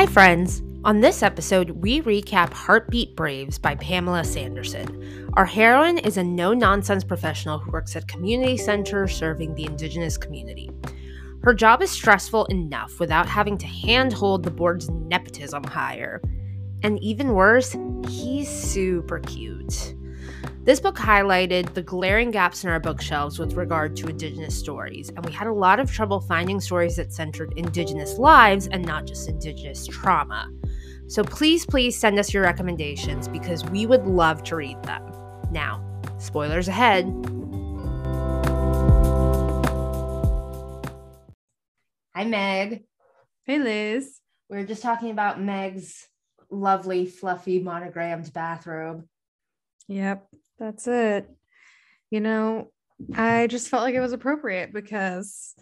Hi, friends. On this episode, we recap Heartbeat Braves by Pamela Sanderson. Our heroine is a no nonsense professional who works at community center serving the Indigenous community. Her job is stressful enough without having to handhold the board's nepotism hire. And even worse, he's super cute. This book highlighted the glaring gaps in our bookshelves with regard to Indigenous stories, and we had a lot of trouble finding stories that centered Indigenous lives and not just Indigenous trauma. So please, please send us your recommendations because we would love to read them. Now, spoilers ahead. Hi, Meg. Hey, Liz. We were just talking about Meg's lovely, fluffy, monogrammed bathrobe. Yep, that's it. You know, I just felt like it was appropriate because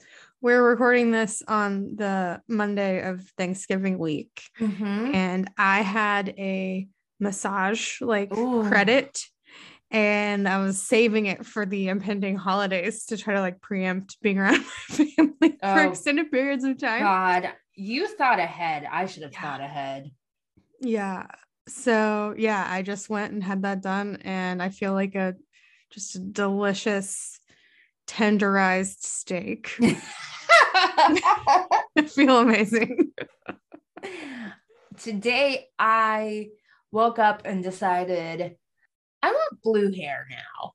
we're recording this on the Monday of Thanksgiving week. Mm-hmm. And I had a massage like Ooh. credit and I was saving it for the impending holidays to try to like preempt being around my family for Oh, extended periods of time. God, you thought ahead. I should have Yeah. thought ahead. Yeah. So yeah, I just went and had that done, and I feel like a just a delicious tenderized steak. I feel amazing. Today, I woke up and decided I want blue hair now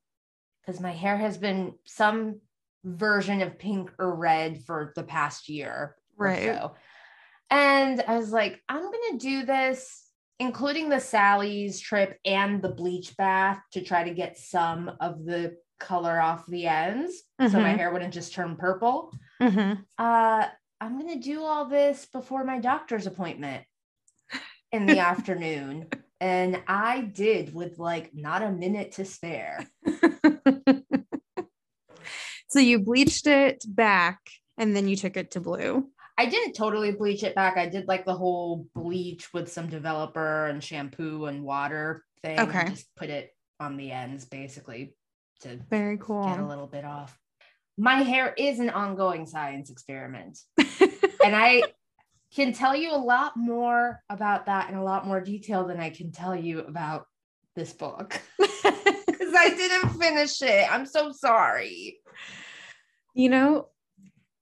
because my hair has been some version of pink or red for the past year. or Right. so. And I was like, I'm going to do this, including the Sally's trip and the bleach bath to try to get some of the color off the ends so my Mhm. hair wouldn't just turn purple. Mhm. Uh, I'm going to do all this before my doctor's appointment in the afternoon. And I did with like not a minute to spare. so you bleached it back and then you took it to blue. I didn't totally bleach it back. I did like the whole bleach with some developer and shampoo and water thing. Okay. Just put it on the ends basically to Very cool get a little bit off. My hair is an ongoing science experiment. and I can tell you a lot more about that in a lot more detail than I can tell you about this book because I didn't finish it. I'm so sorry. you know,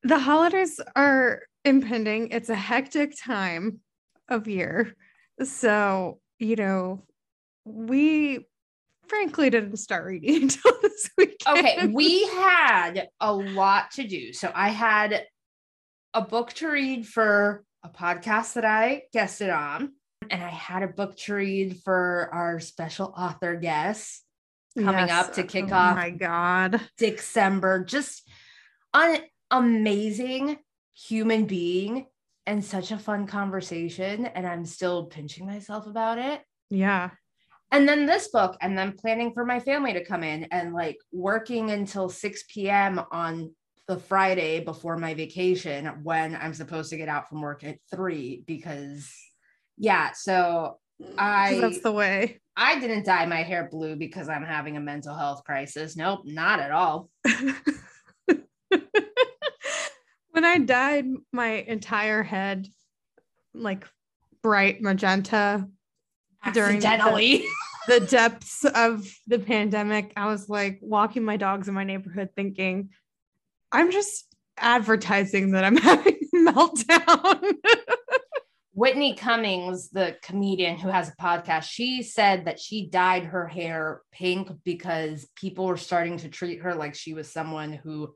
the holidays are impending. It's a hectic time of year. So, you know, we frankly didn't start reading until this weekend. Okay, we had a lot to do. So I had a book to read for a podcast that I guested on, and I had a book to read for our special author guest coming up to kick oh off my God. December. Just an amazing human being and such a fun conversation. And I'm still pinching myself about it. Yeah. And then this book, and then planning for my family to come in and like working until 6 p.m. on the Friday before my vacation when I'm supposed to get out from work at three because, yeah. So I that's the way. I didn't dye my hair blue because I'm having a mental health crisis. Nope, not at all. when I dyed my entire head like bright magenta During the- the depths of the pandemic, I was like walking my dogs in my neighborhood thinking, I'm just advertising that I'm having a meltdown. Whitney Cummings, the comedian who has a podcast, she said that she dyed her hair pink because people were starting to treat her like she was someone who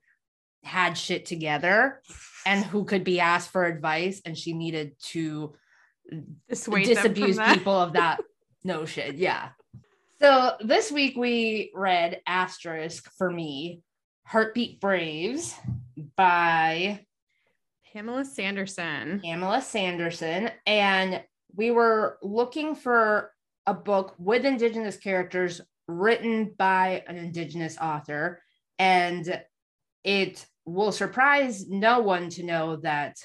had shit together and who could be asked for advice and she needed to Dissuade disabuse people of that notion. Yeah. So this week we read Asterisk for me, Heartbeat Braves by Pamela Sanderson. Pamela Sanderson. And we were looking for a book with Indigenous characters written by an Indigenous author. And it will surprise no one to know that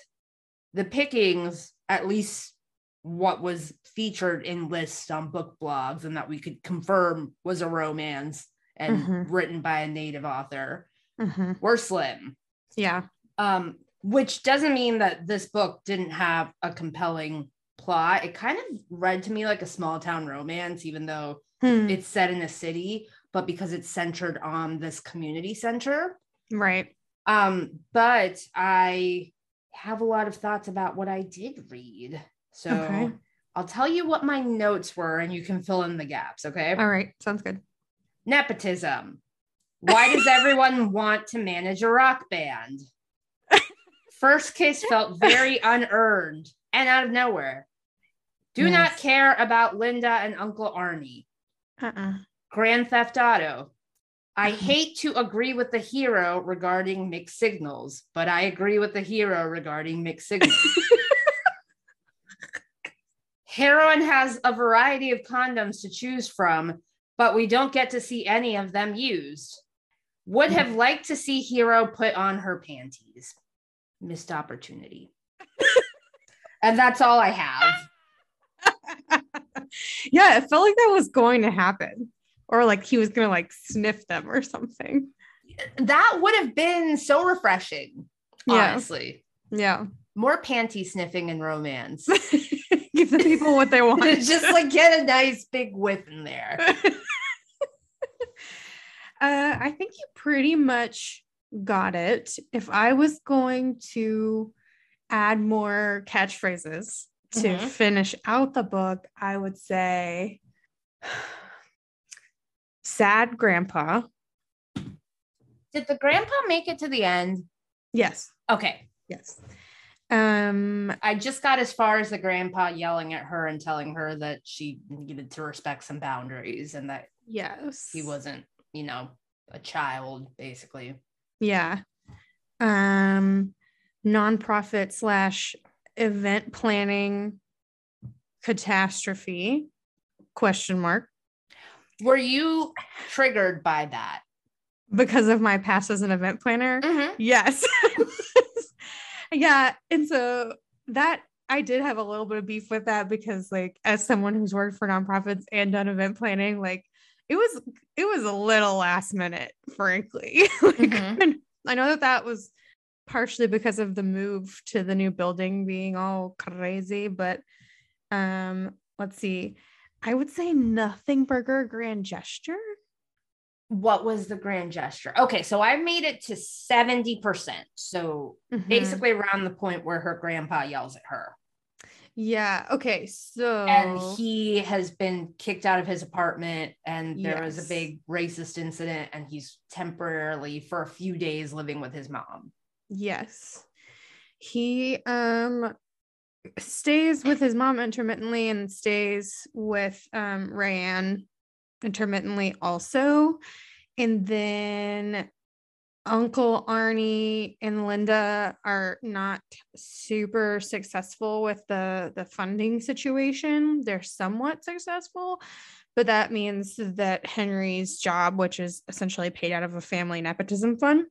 the pickings, at least what was featured in lists on book blogs, and that we could confirm was a romance and Mhm. written by a native author, Mhm. were slim Yeah. um, which doesn't mean that this book didn't have a compelling plot, it kind of read to me like a small town romance, even though Hmm. it's set in a city, but because it's centered on this community center. right. Um, but I have a lot of thoughts about what I did read. So Okay. I'll tell you what my notes were and you can fill in the gaps, okay? All right. Sounds good. Nepotism. Why does everyone want to manage a rock band? First kiss felt very unearned and out of nowhere. Do not care about Linda and Uncle Arnie. Uh-uh. Grand Theft Auto. I hate to agree with the hero regarding mixed signals, but I agree with the hero regarding mixed signals. Heroine has a variety of condoms to choose from, but we don't get to see any of them used. Would hmm. have liked to see Hero put on her panties. Missed opportunity. and that's all I have. yeah, it felt like that was going to happen. Or like he was gonna like sniff them or something. That would have been so refreshing, Yeah. honestly. Yeah. More panty sniffing in romance. Give the people what they want. Just like get a nice big whiff in there. uh, I think you pretty much got it. If I was going to add more catchphrases to Mhm. finish out the book, I would say sad grandpa. Did the grandpa make it to the end? Yes. Okay. Yes. Um I just got as far as the grandpa yelling at her and telling her that she needed to respect some boundaries and that yes. he wasn't, you know, a child, basically. Yeah. Um nonprofit slash event planning catastrophe question mark Were you triggered by that? because of my past as an event planner. Mm-hmm. Yes. yeah. And so that I did have a little bit of beef with that because like as someone who's worked for nonprofits and done event planning, like it was it was a little last minute, frankly. like, Mhm. I know that that was partially because of the move to the new building being all crazy, but um let's see. I would say nothing burger grand gesture. What was the grand gesture? Okay, so I made it to 70%. So Mhm. basically around the point where her grandpa yells at her. Yeah. Okay. So and he has been kicked out of his apartment and there was a big racist incident and he's temporarily for a few days living with his mom yes, he um stays with his mom intermittently and stays with um Rayanne intermittently also, and then Uncle Arnie and Linda are not super successful with the the funding situation. They're somewhat successful, but that means that Henry's job, which is essentially paid out of a family nepotism fund,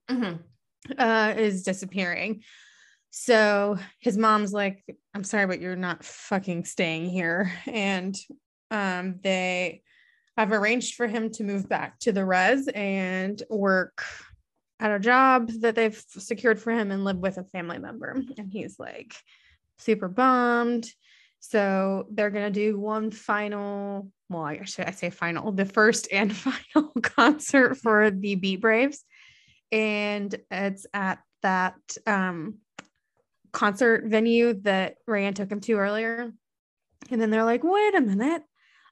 uh, is disappearing. So his mom's like, I'm sorry, but you're not fucking staying here. And um, they have arranged for him to move back to the res and work at a job that they've secured for him and live with a family member. And he's like super bummed. So they're gonna do one final, well, I should I say final, the first and final concert for the Beat Braves. And it's at that um concert venue that Rayanne took him to earlier. And then they're like, wait a minute,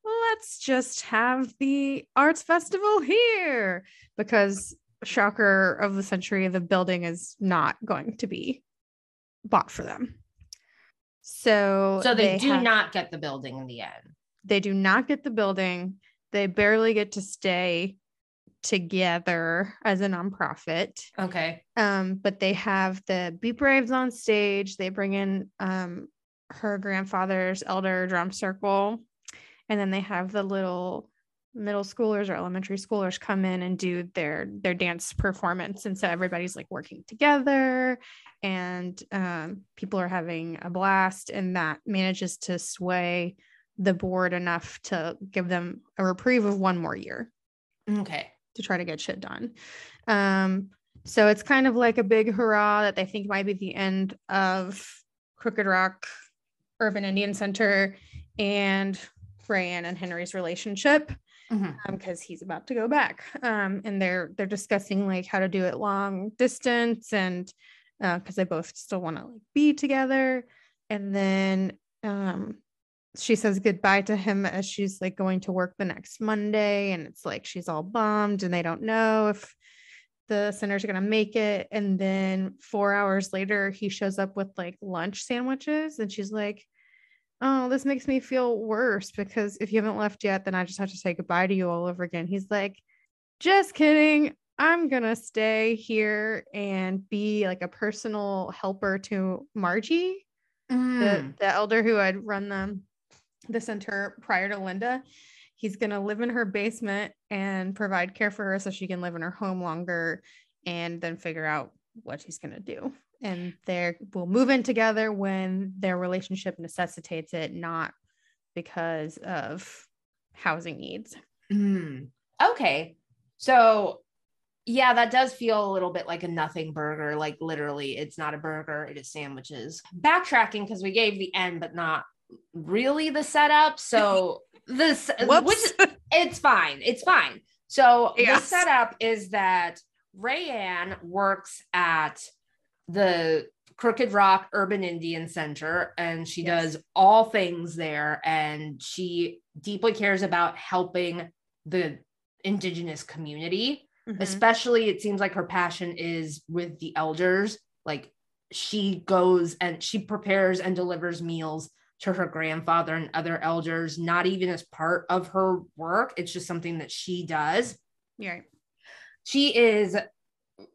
let's just have the arts festival here because shocker of the century, the building is not going to be bought for them. So, so they, do have- not get the building in the end they do not get the building. They barely get to stay together as a nonprofit. okay. Um, but they have the Beat Braves on stage. They bring in um her grandfather's elder drum circle, and then they have the little middle schoolers or elementary schoolers come in and do their their dance performance. And so everybody's like working together and um, people are having a blast. And that manages to sway the board enough to give them a reprieve of one more year. Okay to try to get shit done. Um, so it's kind of like a big hurrah that they think might be the end of Crooked Rock Urban Indian Center and Rayanne and Henry's relationship because Mhm. um, he's about to go back. Um, and they're they're discussing like how to do it long distance and because they both still want to like be together. And then um, she says goodbye to him as she's like going to work the next Monday, and it's like she's all bummed and they don't know if the center's are gonna make it. And then four hours later, he shows up with like lunch sandwiches, and she's like, Oh, this makes me feel worse because if you haven't left yet, then I just have to say goodbye to you all over again. He's like, Just kidding. I'm gonna stay here and be like a personal helper to Margie, the, Mm. the elder who had run the, the center prior to Linda. He's gonna live in her basement and provide care for her so she can live in her home longer and then figure out what he's gonna do. And they will move in together when their relationship necessitates it, not because of housing needs. Mm. Okay. So, yeah, that does feel a little bit like a nothing burger. Like, literally, it's not a burger, it is sandwiches. Backtracking because we gave the end, but not really the setup. So, this, which it's fine. It's fine. So, the setup is that Rayanne works at the Crooked Rock Urban Indian Center and she Yes. does all things there and she deeply cares about helping the indigenous community Mhm. especially it seems like her passion is with the elders like she goes and she prepares and delivers meals to her grandfather and other elders not even as part of her work it's just something that she does right. she is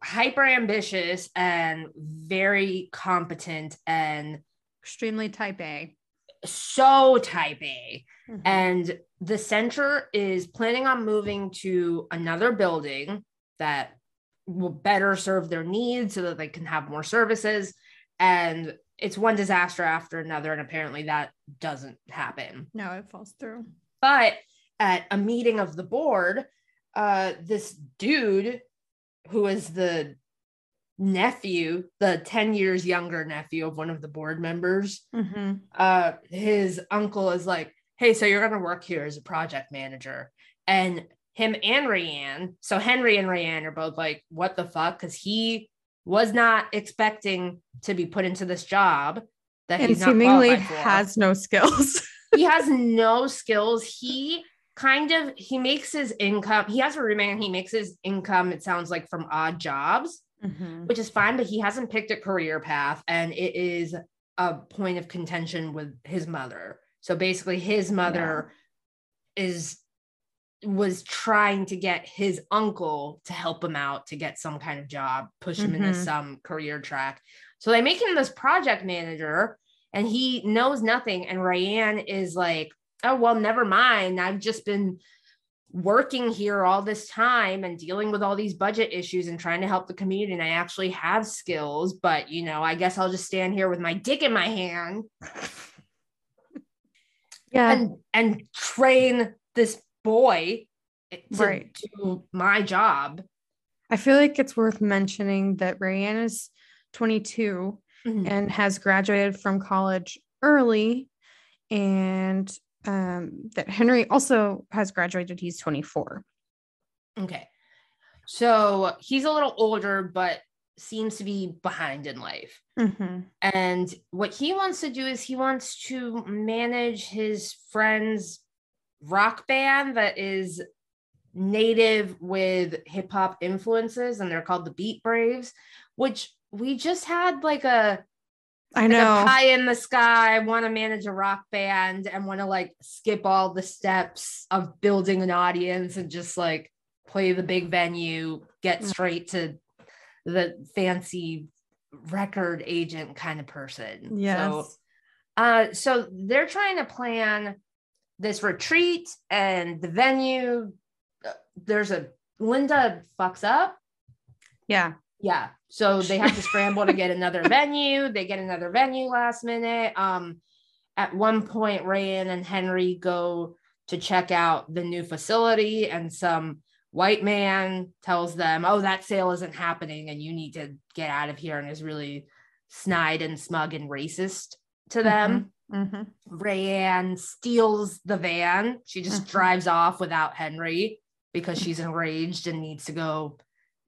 hyper ambitious and very competent and Extremely type A. so type A. Mhm. And the center is planning on moving to another building that will better serve their needs so that they can have more services. And it's one disaster after another. And apparently that doesn't happen. no, it falls through. But at a meeting of the board, uh, this dude who is the nephew, the 10 years younger nephew of one of the board members, Mhm. uh his uncle is like, hey, so you're gonna work here as a project manager. And him and Rayanne, so Henry and Rayanne are both like, what the fuck? Because he was not expecting to be put into this job that And he's not seemingly has no skills. he has no skills. He kind of he makes his income. He has a roommate and he makes his income, it sounds like from odd jobs, Mhm. which is fine, but he hasn't picked a career path and it is a point of contention with his mother. So basically his mother is was trying to get his uncle to help him out to get some kind of job, push him into Mhm. some career track. So they make him this project manager and he knows nothing. And Rayanne is like, oh, well, never mind. I've just been working here all this time and dealing with all these budget issues and trying to help the community. And I actually have skills, but you know, I guess I'll just stand here with my dick in my hand Yeah. and and train this boy to Right. do my job. I feel like it's worth mentioning that Rayanne is 22 Mhm. and has graduated from college early, and um, that Henry also has graduated. He's 24. Okay. So he's a little older, but seems to be behind in life. Mhm. And what he wants to do is he wants to manage his friend's rock band that is native with hip hop influences, and they're called the Beat Braves, which we just had like a I know. a pie in the sky, want to manage a rock band and want to like skip all the steps of building an audience and just like play the big venue, get Mm. straight to the fancy record agent kind of person. Yes. So, uh, so they're trying to plan this retreat and the venue. Uh, There's a Linda fucks up. yeah. Yeah. So they have to scramble to get another venue. They get another venue last minute. Um, at one point, Rayanne and Henry go to check out the new facility, and some white man tells them, Oh, that sale isn't happening, and you need to get out of here, and is really snide and smug and racist to them. Mhm. Rayanne steals the van. She just Mhm. drives off without Henry because she's enraged and needs to go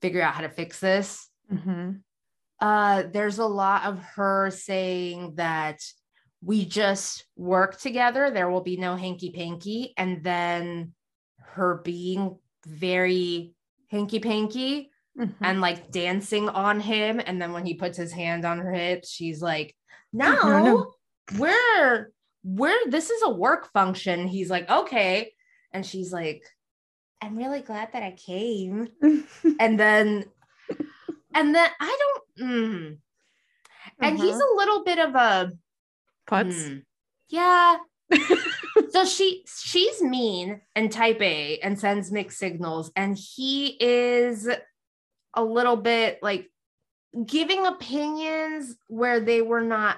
figure out how to fix this. Mhm. Uh, there's a lot of her saying that we just work together. There will be no hanky panky. And then her being very hanky panky Mhm. and like dancing on him. And then when he puts his hand on her hips, she's like, No, no, no. We're, we're, this is a work function. He's like, okay. And she's like, I'm really glad that I came. And then, and then I don't, mm. and he's Uh-huh. a little bit of a, Putz. hmm, yeah. so she she's mean and type A and sends mixed signals, and he is a little bit like giving opinions where they were not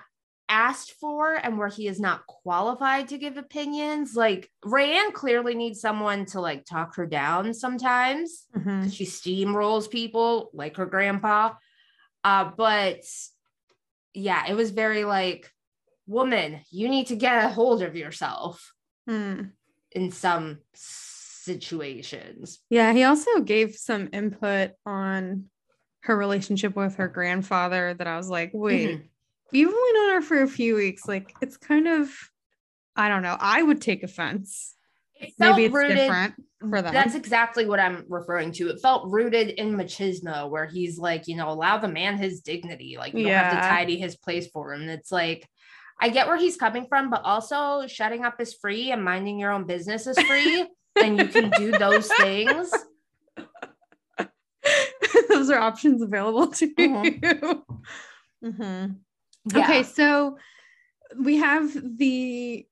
asked for and where he is not qualified to give opinions. Like Rayanne clearly needs someone to like talk her down sometimes Mhm. 'cause she steamrolls people like her grandpa. Uh, but yeah, it was very like, woman, you need to get a hold of yourself Hmm. in some situations. Yeah, he also gave some input on her relationship with her grandfather that I was like, wait, Mhm. You've only known her for a few weeks. Like, it's kind of, I don't know. I would take offense. It Maybe it's rooted. different for them. That's exactly what I'm referring to. It felt rooted in machismo, where he's like, you know, allow the man his dignity. Like, you don't have to tidy his place for him. It's like, I get where he's coming from, but also shutting up is free and minding your own business is free. and you can do those things. Those are options available to Mhm. you. Mhm. Yeah. Okay, so we have the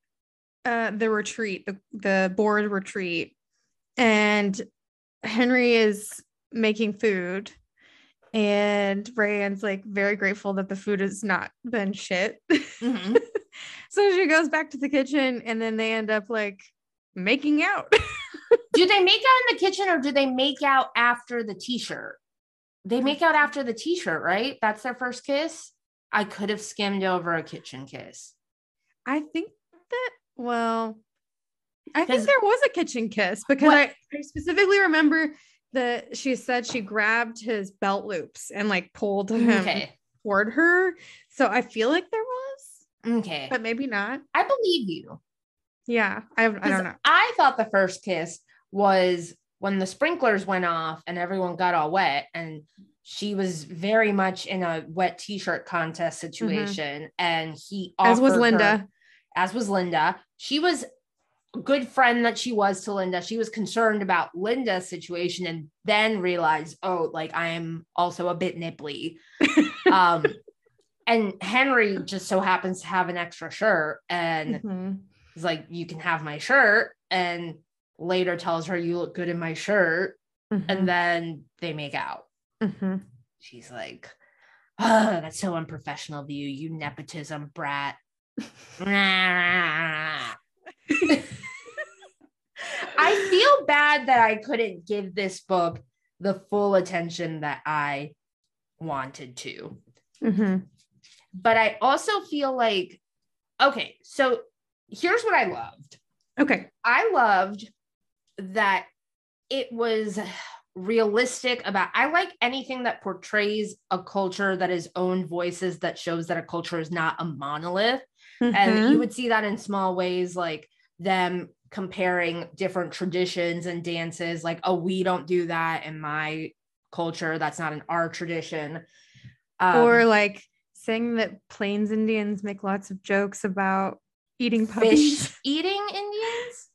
uh the retreat, the, the board retreat, and Henry is making food. And Rayanne's like very grateful that the food has not been shit. Mhm. so she goes back to the kitchen and then they end up like making out. do they make out in the kitchen or do they make out after the t-shirt? They make out after the t-shirt, right? That's their first kiss. I could have skimmed over a kitchen kiss. I think that well, I think there was a kitchen kiss because I, I specifically remember that she said she grabbed his belt loops and like pulled mm, him Okay. toward her. So I feel like there was, Okay. but maybe not. I believe you. Yeah, I, I don't know. I thought the first kiss was when the sprinklers went off and everyone got all wet and she was very much in a wet t-shirt contest situation and he Mm-hmm. As was offered her- Linda. as was Linda. She was a good friend that she was to Linda. She was concerned about Linda's situation and then realized, oh, like I'm also a bit nipply. um, and Henry just so happens to have an extra shirt and Mhm. he's like, you can have my shirt. And later tells her, you look good in my shirt. Mhm. And then they make out. Mhm. She's like, oh, that's so unprofessional of you, you nepotism brat. I feel bad that I couldn't give this book the full attention that I wanted to. Mhm. But I also feel like, okay, so here's what I loved Okay. I loved that it was realistic about I like anything that portrays a culture that is own voices that shows that a culture is not a monolith and Mhm. you would see that in small ways like them comparing different traditions and dances like oh we don't do that in my culture that's not in our tradition um, or like saying that Plains Indians make lots of jokes about eating puppies. fish eating indians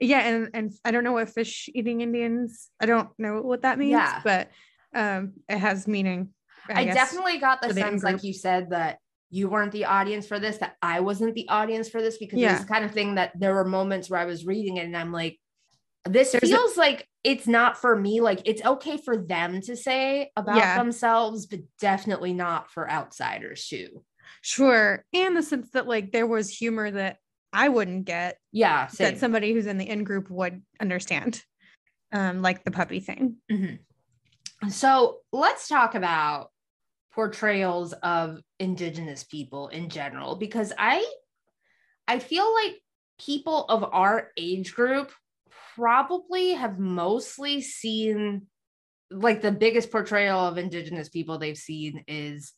Yeah, and and I don't know what fish eating Indians. I don't know what that means, Yeah. but um, it has meaning. I, I, guess. definitely got the sense, like you said, that you weren't the audience for this, that I wasn't the audience for this, because Yeah. it's kind of thing that there were moments where I was reading it and I'm like, this There's a- feels like it's not for me. Like it's okay for them to say about Yeah. themselves, but definitely not for outsiders too. sure, and the sense that like there was humor that I wouldn't get Yeah, same. that somebody who's in the in group would understand, um, like the puppy thing. Mhm. So let's talk about portrayals of indigenous people in general, because I I feel like people of our age group probably have mostly seen like the biggest portrayal of indigenous people they've seen is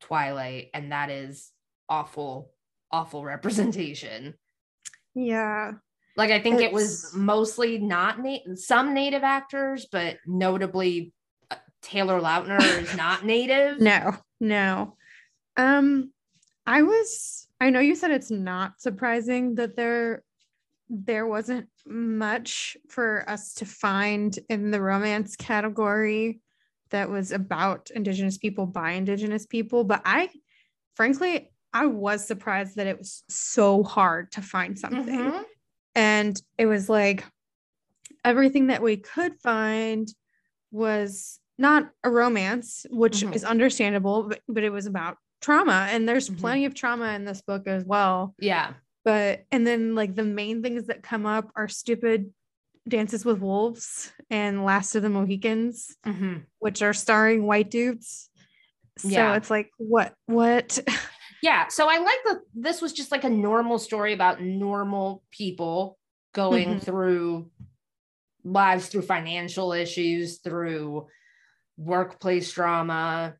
Twilight, and that is awful, awful representation. Yeah. Like I think It's- it was mostly not na- some native actors, but notably uh, Taylor Lautner is not native. No, no. Um, I was I know you said it's not surprising that there there wasn't much for us to find in the romance category that was about indigenous people by indigenous people, but I frankly I was surprised that it was so hard to find something. Mhm. And it was like everything that we could find was not a romance, which Mhm. is understandable, but, but it was about trauma. And there's Mhm. plenty of trauma in this book as well. Yeah. But, and then like the main things that come up are stupid dances with wolves and Last of the Mohicans, Mhm. which are starring white dudes. So Yeah. it's like, what, what? Yeah. So I like that this was just like a normal story about normal people going Mhm. through lives through financial issues, through workplace drama,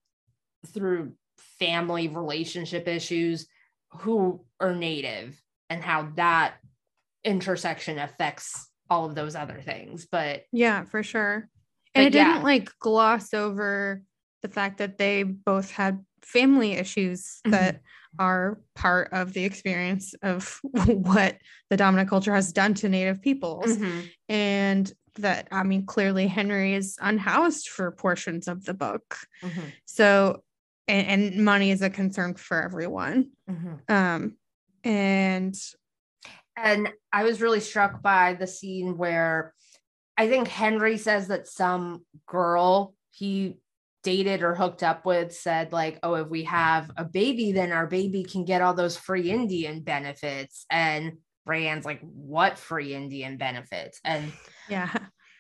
through family relationship issues who are native and how that intersection affects all of those other things. But Yeah, for sure. But And it didn't like gloss over the fact that they both had family issues Mhm. that are part of the experience of what the dominant culture has done to native peoples. Mhm. And that, I mean, clearly Henry is unhoused for portions of the book. Mhm. So, and, and money is a concern for everyone. Mhm. Um, and And I was really struck by the scene where I think Henry says that some girl he dated or hooked up with said, like, oh, if we have a baby, then our baby can get all those free Indian benefits. And Rayanne's like, what free Indian benefits? And yeah,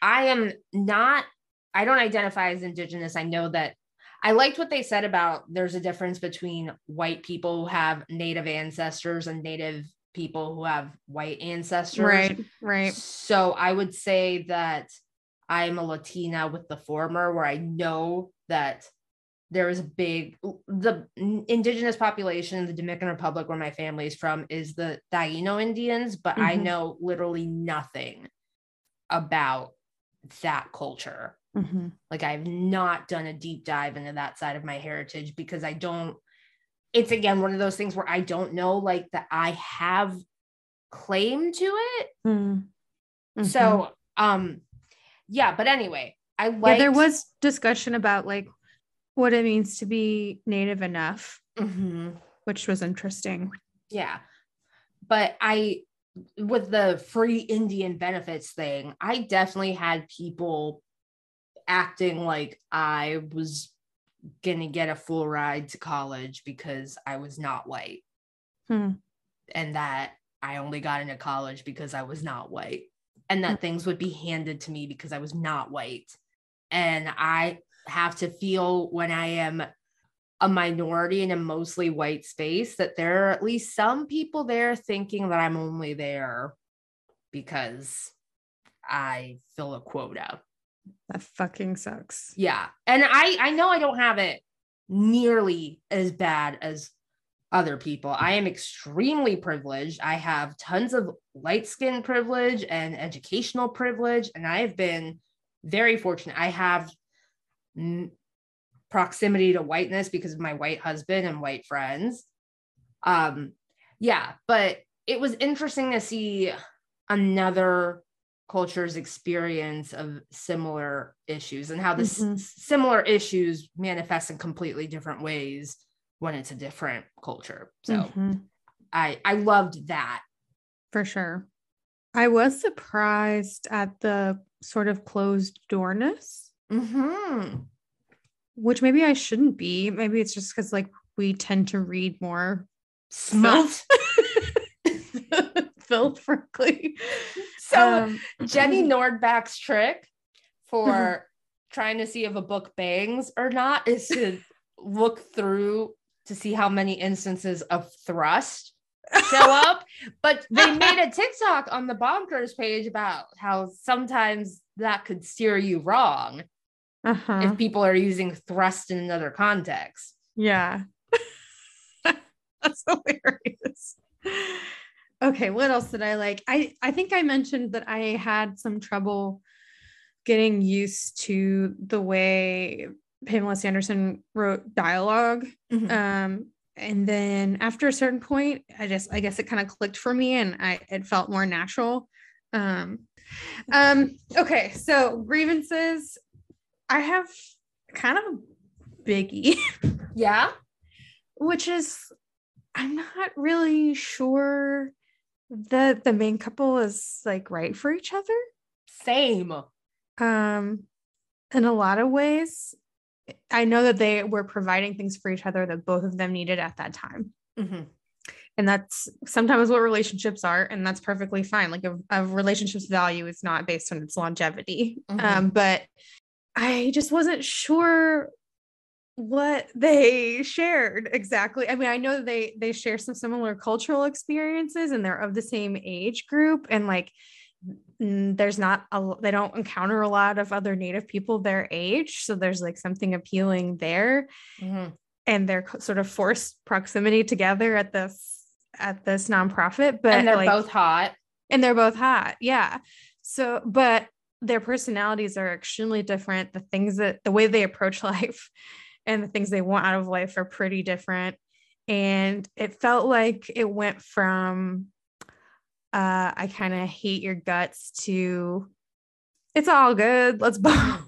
I am not, I don't identify as Indigenous. I know that I liked what they said about there's a difference between white people who have Native ancestors and Native people who have white ancestors. right, right. So I would say that I'm a Latina with the former, where I know that there is a big the indigenous population in the Dominican Republic where my family is from is the Taino Indians, but I Mhm. know literally nothing about that culture. Mhm. Like I've not done a deep dive into that side of my heritage because I don't it's again one of those things where I don't know like that I have claim to it. Mm. Mhm. So um yeah, but anyway, I yeah, there was discussion about like what it means to be native enough, which was interesting. yeah. But I with the free Indian benefits thing, I definitely had people acting like I was gonna get a full ride to college because I was not white. Hmm. And that I only got into college because I was not white. And that Hmm. things would be handed to me because I was not white. And I have to feel when I am a minority in a mostly white space that there are at least some people there thinking that I'm only there because I fill a quota. That fucking sucks. Yeah. And I I know I don't have it nearly as bad as other people. I am extremely privileged. I have tons of light skin privilege and educational privilege and I have been very fortunate. I have mm, proximity to whiteness because of my white husband and white friends. Um yeah, but it was interesting to see another culture's experience of similar issues and how the s- Mhm. similar issues manifest in completely different ways when it's a different culture. So Mhm. I I loved that. for sure. I was surprised at the sort of closed doorness, Mm-hmm. which maybe I shouldn't be. Maybe it's just because like we tend to read more Smut. filth, frankly. So Um, Jenny Nordbak's trick for trying to see if a book bangs or not is to look through to see how many instances of thrust show up. But they made a TikTok on the bonkers page about how sometimes that could steer you wrong Uh-huh. if people are using thrust in another context. Yeah. That's hilarious. Okay, what else did I like? I I think I mentioned that I had some trouble getting used to the way Pamela Sanderson wrote dialogue. Um and then after a certain point, I just I guess it kind of clicked for me and I it felt more natural. Um um okay, so grievances I have kind of a biggie Yeah. which is I'm not really sure that the main couple is like right for each other. Same. Um in a lot of ways. I know that they were providing things for each other that both of them needed at that time. Mhm. And that's sometimes what relationships are, and that's perfectly fine. Like a, a relationship's value is not based on its longevity. Mhm. Um, but I just wasn't sure what they shared exactly. I mean, I know they they share some similar cultural experiences and they're of the same age group and like there's not a they don't encounter a lot of other native people their age, so there's like something appealing there Mhm. and their sort of forced proximity together at this at this nonprofit but and they're like, both hot. and they're both hot yeah so but their personalities are extremely different the things that the way they approach life and the things they want out of life are pretty different and it felt like it went from uh i kind of hate your guts to it's all good let's bone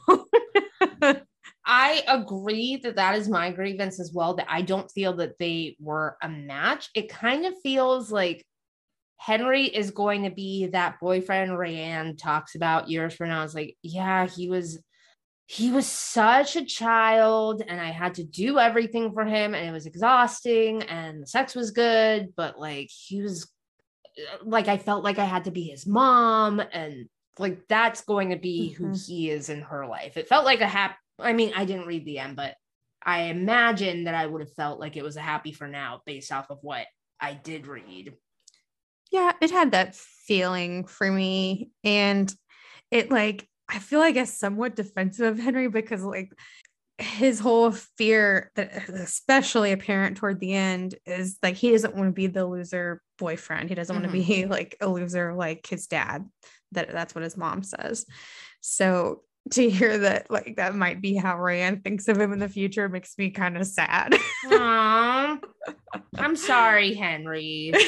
I agree that that is my grievance as well. That I don't feel that they were a match. It kind of feels like Henry is going to be that boyfriend Rayanne talks about years from now. It's like, yeah, he was he was such a child and I had to do everything for him and it was exhausting and the sex was good, but like he was like I felt like I had to be his mom and like that's going to be who Mhm. he is in her life. It felt like a happy I mean, I didn't read the end, but I imagine that I would have felt like it was a happy for now based off of what I did read. yeah it had that feeling for me and it like i feel like it's somewhat defensive of henry because like his whole fear that especially apparent toward the end is like he doesn't want to be the loser boyfriend he doesn't want to be mm-hmm. like a loser like his dad that that's what his mom says so to hear that like that might be how Rayanne thinks of him in the future makes me kind of sad. Aw, I'm sorry, Henry.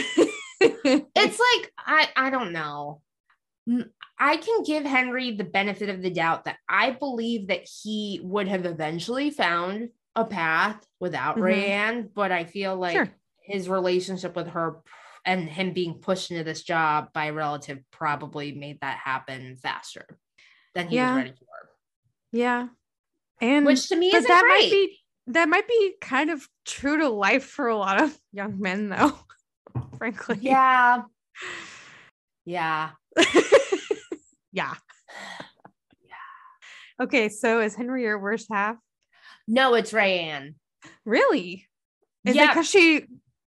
It's like I I don't know. I can give Henry the benefit of the doubt that I believe that he would have eventually found a path without Mhm. Rayanne, but I feel like Sure. his relationship with her and him being pushed into this job by a relative probably made that happen faster than he Yeah. was ready for. yeah. And Which to me is that great. might be that might be kind of true to life for a lot of young men though, frankly. yeah. Yeah. yeah. Okay, so is Henry your worst half? No, it's Rayanne. Really? Is it Yeah. because she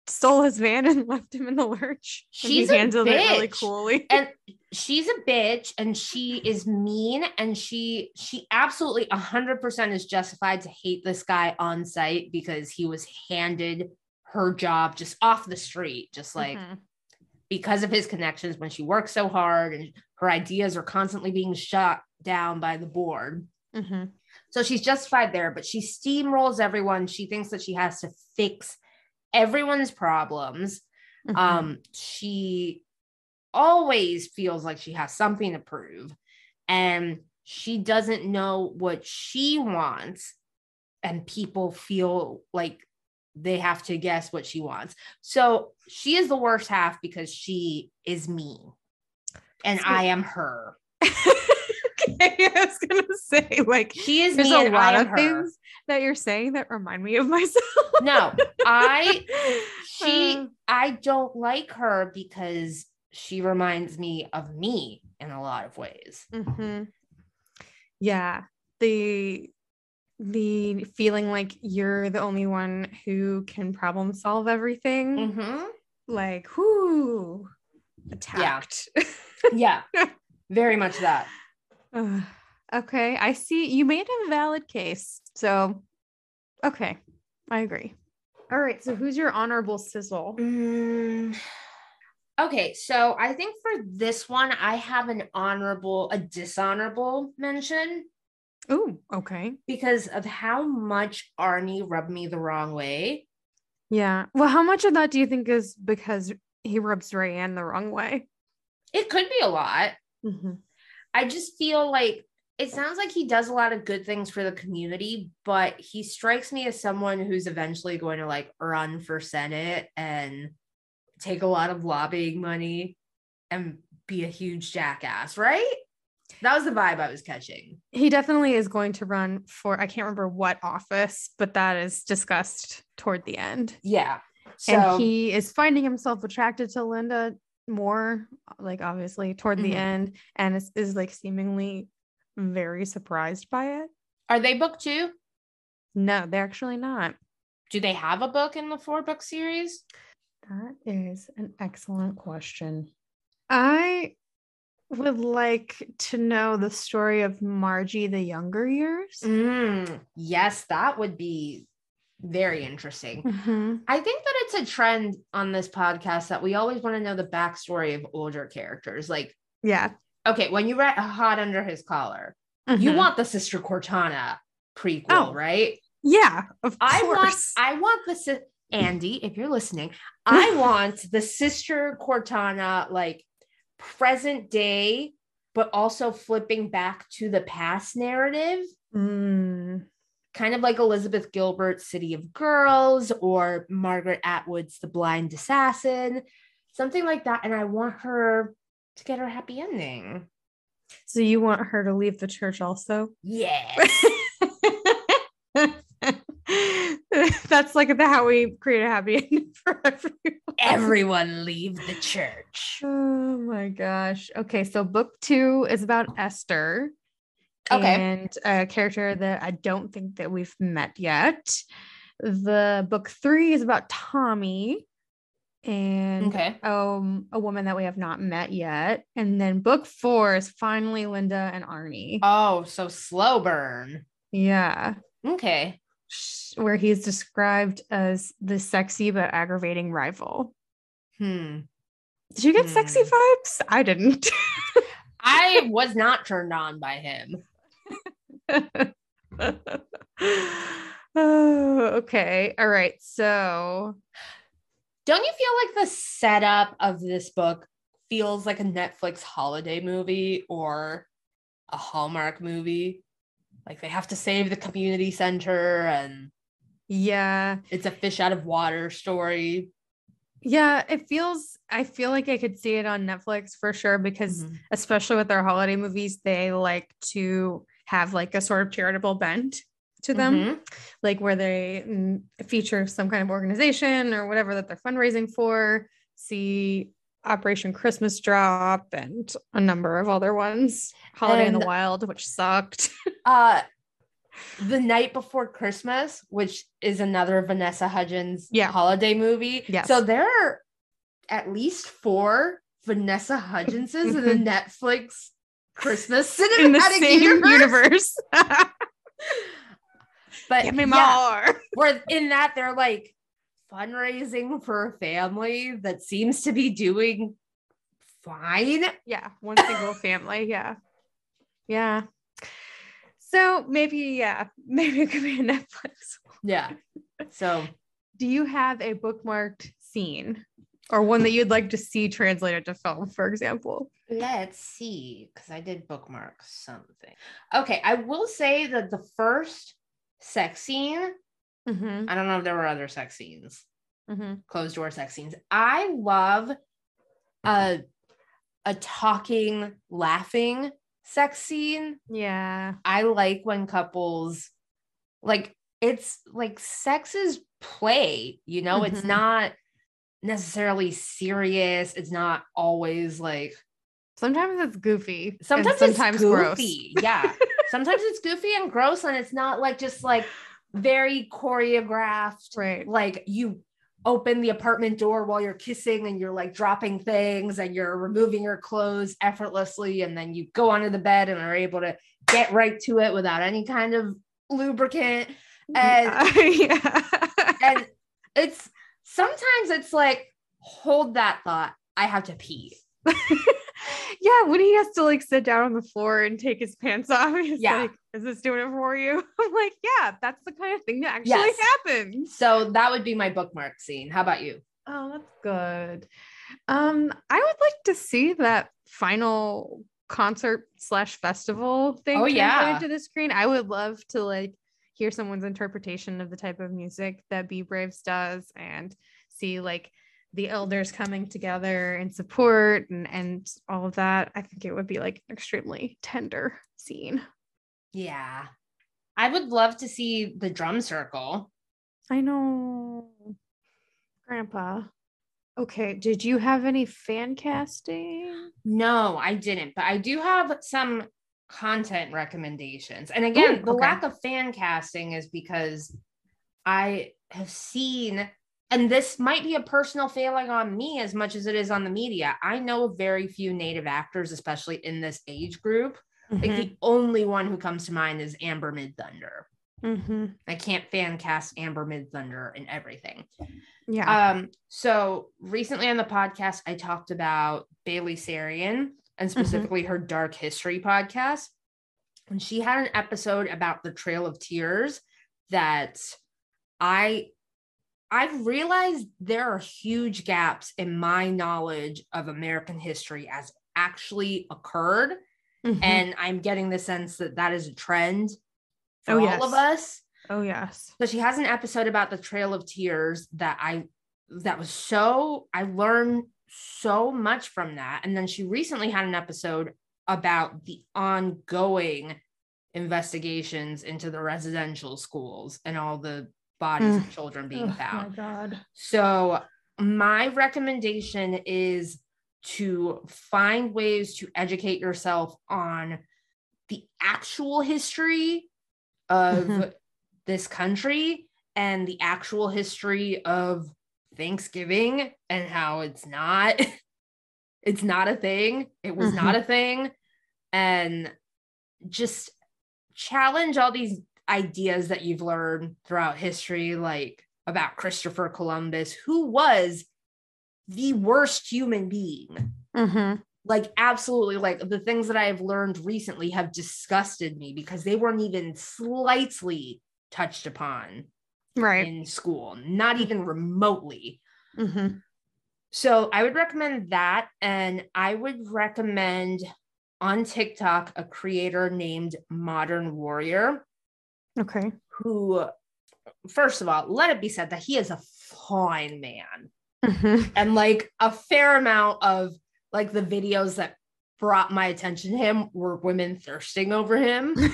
stole his van and left him in the lurch? and She's he a handled it really coolly. and she's a bitch and she is mean and she she absolutely 100% is justified to hate this guy on sight because he was handed her job just off the street just like Mhm. because of his connections when she works so hard and her ideas are constantly being shut down by the board Mhm. so she's justified there, but she steamrolls everyone. She thinks that she has to fix everyone's problems. Mhm. Um, she always feels like she has something to prove, and she doesn't know what she wants, and people feel like they have to guess what she wants. So she is the worst half because she is mean, and So- I am her. okay, I was gonna say like She is there's me, a lot of her. things that you're saying that remind me of myself. No, I she Uh, I don't like her because she reminds me of me in a lot of ways. mhm. Yeah, the the feeling like you're the only one who can problem solve everything Mm-hmm. like whoo attacked. Yeah. Very much that. Okay, I see. You made a valid case. So, okay, I agree. All right. So, who's your honorable sizzle? Mm, okay, so I think for this one, I have an honorable, a dishonorable mention Oh, okay. because of how much Arnie rubbed me the wrong way. Yeah. Well, how much of that do you think is because he rubs Rayanne the wrong way? It could be a lot. Mm-hmm. I just feel like it sounds like he does a lot of good things for the community, but he strikes me as someone who's eventually going to like run for Senate and take a lot of lobbying money and be a huge jackass, right? That was the vibe I was catching. He definitely is going to run for, I can't remember what office, but that is discussed toward the end. Yeah. So and he is finding himself attracted to Linda more, like obviously toward the Mhm. end, and is, is like seemingly very surprised by it. are they book two? No, they're actually not. Do they have a book in the four book series? That is an excellent question. I would like to know the story of Margie the younger years. Mm, yes, that would be very interesting. Mhm. I think that it's a trend on this podcast that we always want to know the backstory of older characters. Like, Yeah. okay, when you read Hot Under His Collar, you Mhm. want the Sister Cortana prequel, Oh, right? yeah, of I want, course. I want the si- Andy, if you're listening, I want the Sister Cortana like present day, but also flipping back to the past narrative. Mm, kind of like Elizabeth Gilbert's City of Girls or Margaret Atwood's The Blind Assassin, something like that. And I want her to get her happy ending. so you want her to leave the church also? Yes. That's like the how we create a happy ending for everyone. Everyone leave the church. Oh my gosh. Okay, so book two is about Esther. Okay. And a character that I don't think that we've met yet. The book three is about Tommy and Okay. um a woman that we have not met yet. And then book four is finally Linda and Arnie. Oh, so slow burn. yeah. Okay. Where he's described as the sexy but aggravating rival. Hmm. Did you get sexy Hmm. vibes? I didn't. I was not turned on by him. Oh, okay. All right. So, Don't you feel like the setup of this book feels like a Netflix holiday movie or a Hallmark movie? Like they have to save the community center and yeah. it's a fish out of water story. Yeah, it feels I feel like I could see it on Netflix for sure because Mhm. especially with their holiday movies, they like to have like a sort of charitable bent to them, Mhm. like where they feature some kind of organization or whatever that they're fundraising for. See Operation Christmas Drop and a number of other ones. Holiday in the Wild, which sucked. Uh The Knight Before Christmas, which is another Vanessa Hudgens Yeah. holiday movie. Yes. So there are at least four Vanessa Hudgenses in the Netflix Christmas cinematic in the same universe. universe. But Give me yeah, more. where in that they're like fundraising for a family that seems to be doing fine. Yeah, one single family. Yeah. Yeah. So maybe, yeah, maybe it could be a Netflix. Yeah. So Do you have a bookmarked scene or one that you'd like to see translated to film, for example? let's see, because I did bookmark something. Okay, I will say that the first sex scene, Mm-hmm. I don't know if there were other sex scenes, Mm-hmm. closed door sex scenes. I love a a talking, laughing sex scene. Yeah. I like when couples like it's like sex is play, you know, it's Mhm. not necessarily serious. It's not always like Sometimes it's goofy. sometimes, sometimes it's gross. goofy. Yeah. sometimes it's goofy and gross, and it's not like just like very choreographed. Right. Like you open the apartment door while you're kissing and you're like dropping things and you're removing your clothes effortlessly and then you go onto the bed and are able to get right to it without any kind of lubricant and yeah. and it's sometimes it's like hold that thought i have to pee yeah, when he has to like sit down on the floor and take his pants off, he's Yeah. like, "Is this doing it for you?" I'm like, "Yeah, that's the kind of thing that actually Yes. happens." so that would be my bookmark scene how about you Oh, that's good. Um, I would like to see that final concert slash festival thing Oh, yeah. to the screen. I would love to like hear someone's interpretation of the type of music that Be Braves does and see like the elders coming together in support and and all of that. I think it would be like an extremely tender scene. yeah i would love to see the drum circle I know. Grandpa. Okay, did you have any fan casting? No, I didn't, but I do have some content recommendations. And again, Ooh, the okay. lack of fan casting is because I have seen, and this might be a personal failing on me as much as it is on the media. I know very few native actors, especially in this age group. Like the only one who comes to mind is Amber Midthunder. Mm-hmm. I can't fan cast Amber Midthunder and everything. Yeah. Um, so recently on the podcast, I talked about Bailey Sarian and specifically her Dark History podcast. And she had an episode about the Trail of Tears that I I've realized there are huge gaps in my knowledge of American history as actually occurred. Mhm. And I'm getting the sense that that is a trend for Oh, all yes. of us. oh yes. So she has an episode about the Trail of Tears that I that was so I learned so much from that. And then she recently had an episode about the ongoing investigations into the residential schools and all the bodies of children being Oh found. my god. So my recommendation is to find ways to educate yourself on the actual history of Mhm. this country and the actual history of Thanksgiving and how it's not it's not a thing. It was not a thing and just challenge all these ideas that you've learned throughout history like about Christopher Columbus who was the worst human being Mm-hmm. like absolutely like the things that i have learned recently have disgusted me because they weren't even slightly touched upon Right. in school not even remotely Mm-hmm. so i would recommend that and i would recommend on tiktok a creator named modern warrior Okay. who first of all let it be said that he is a fine man Mm-hmm. and like a fair amount of like the videos that brought my attention to him were women thirsting over him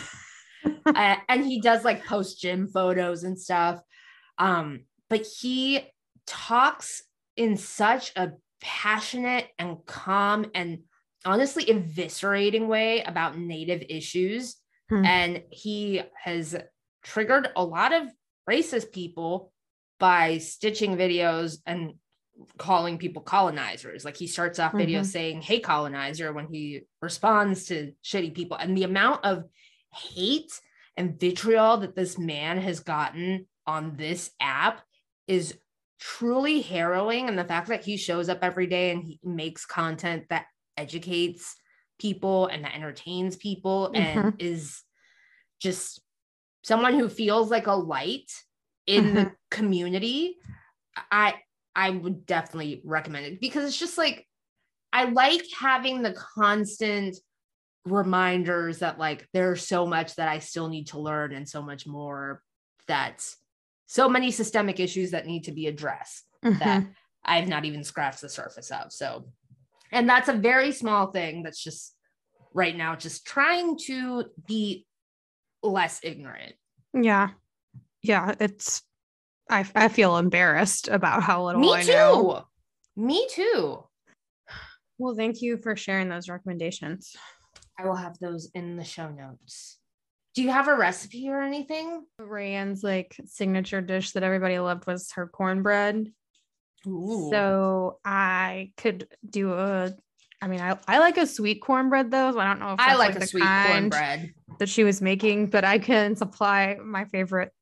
Uh, and he does like post gym photos and stuff um but he talks in such a passionate and calm and honestly eviscerating way about native issues Hmm. and he has triggered a lot of racist people by stitching videos and calling people colonizers. Like he starts off videos Mhm. saying, Hey, colonizer, when he responds to shitty people. And the amount of hate and vitriol that this man has gotten on this app is truly harrowing. And the fact that he shows up every day and he makes content that educates people and that entertains people and mm-hmm. is just someone who feels like a light in the mm-hmm. community i i would definitely recommend it because it's just like i like having the constant reminders that like there's so much that i still need to learn and so much more that's so many systemic issues that need to be addressed that Mm-hmm. I've not even scratched the surface of. So, and that's a very small thing that's just right now, just trying to be less ignorant. Yeah. Yeah. It's I I feel embarrassed about how little I know. Me I too. know. Me too. Well, thank you for sharing those recommendations. I will have those in the show notes. Do you have a recipe or anything? Rayanne's like signature dish that everybody loved was her cornbread. Ooh. So I could do a. I mean, I, I like a sweet cornbread though. So I don't know if I that's, like, a the sweet kind cornbread. that she was making, but I can supply my favorite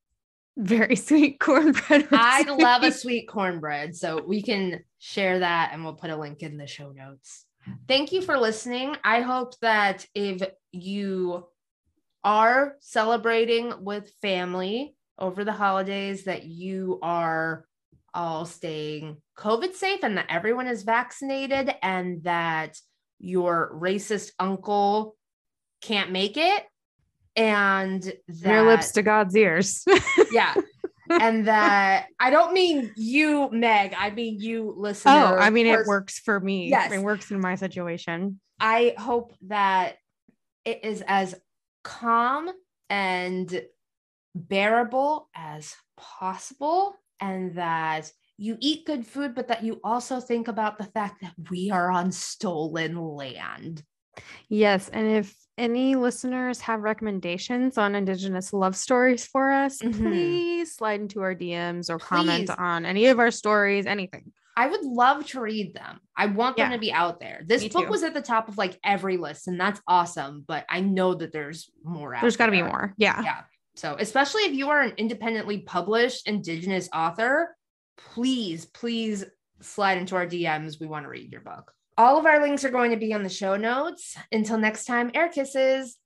very sweet cornbread. I love a recipe. sweet cornbread. So we can share that and we'll put a link in the show notes. Thank you for listening. I hope that if you are celebrating with family over the holidays, that you are all staying COVID safe and that everyone is vaccinated and that your racist uncle can't make it. And that Your lips to God's ears. yeah. and that I don't mean you, Meg. I mean you, listener. oh, I mean, it works for me. Yes. It works in my situation. I hope that it is as calm and bearable as possible, and that you eat good food, but that you also think about the fact that we are on stolen land. Yes. And if any listeners have recommendations on Indigenous love stories for us, Mhm. please slide into our DMs or comment on any of our stories, anything. I would love to read them. I want them Yeah. to be out there. This Me book too. was at the top of like every list, and that's awesome. But I know that there's more out There's got to be more. Yeah. Yeah. So, especially if you are an independently published Indigenous author, please, please slide into our DMs. We want to read your book. All of our links are going to be on the show notes. Until next time, air kisses.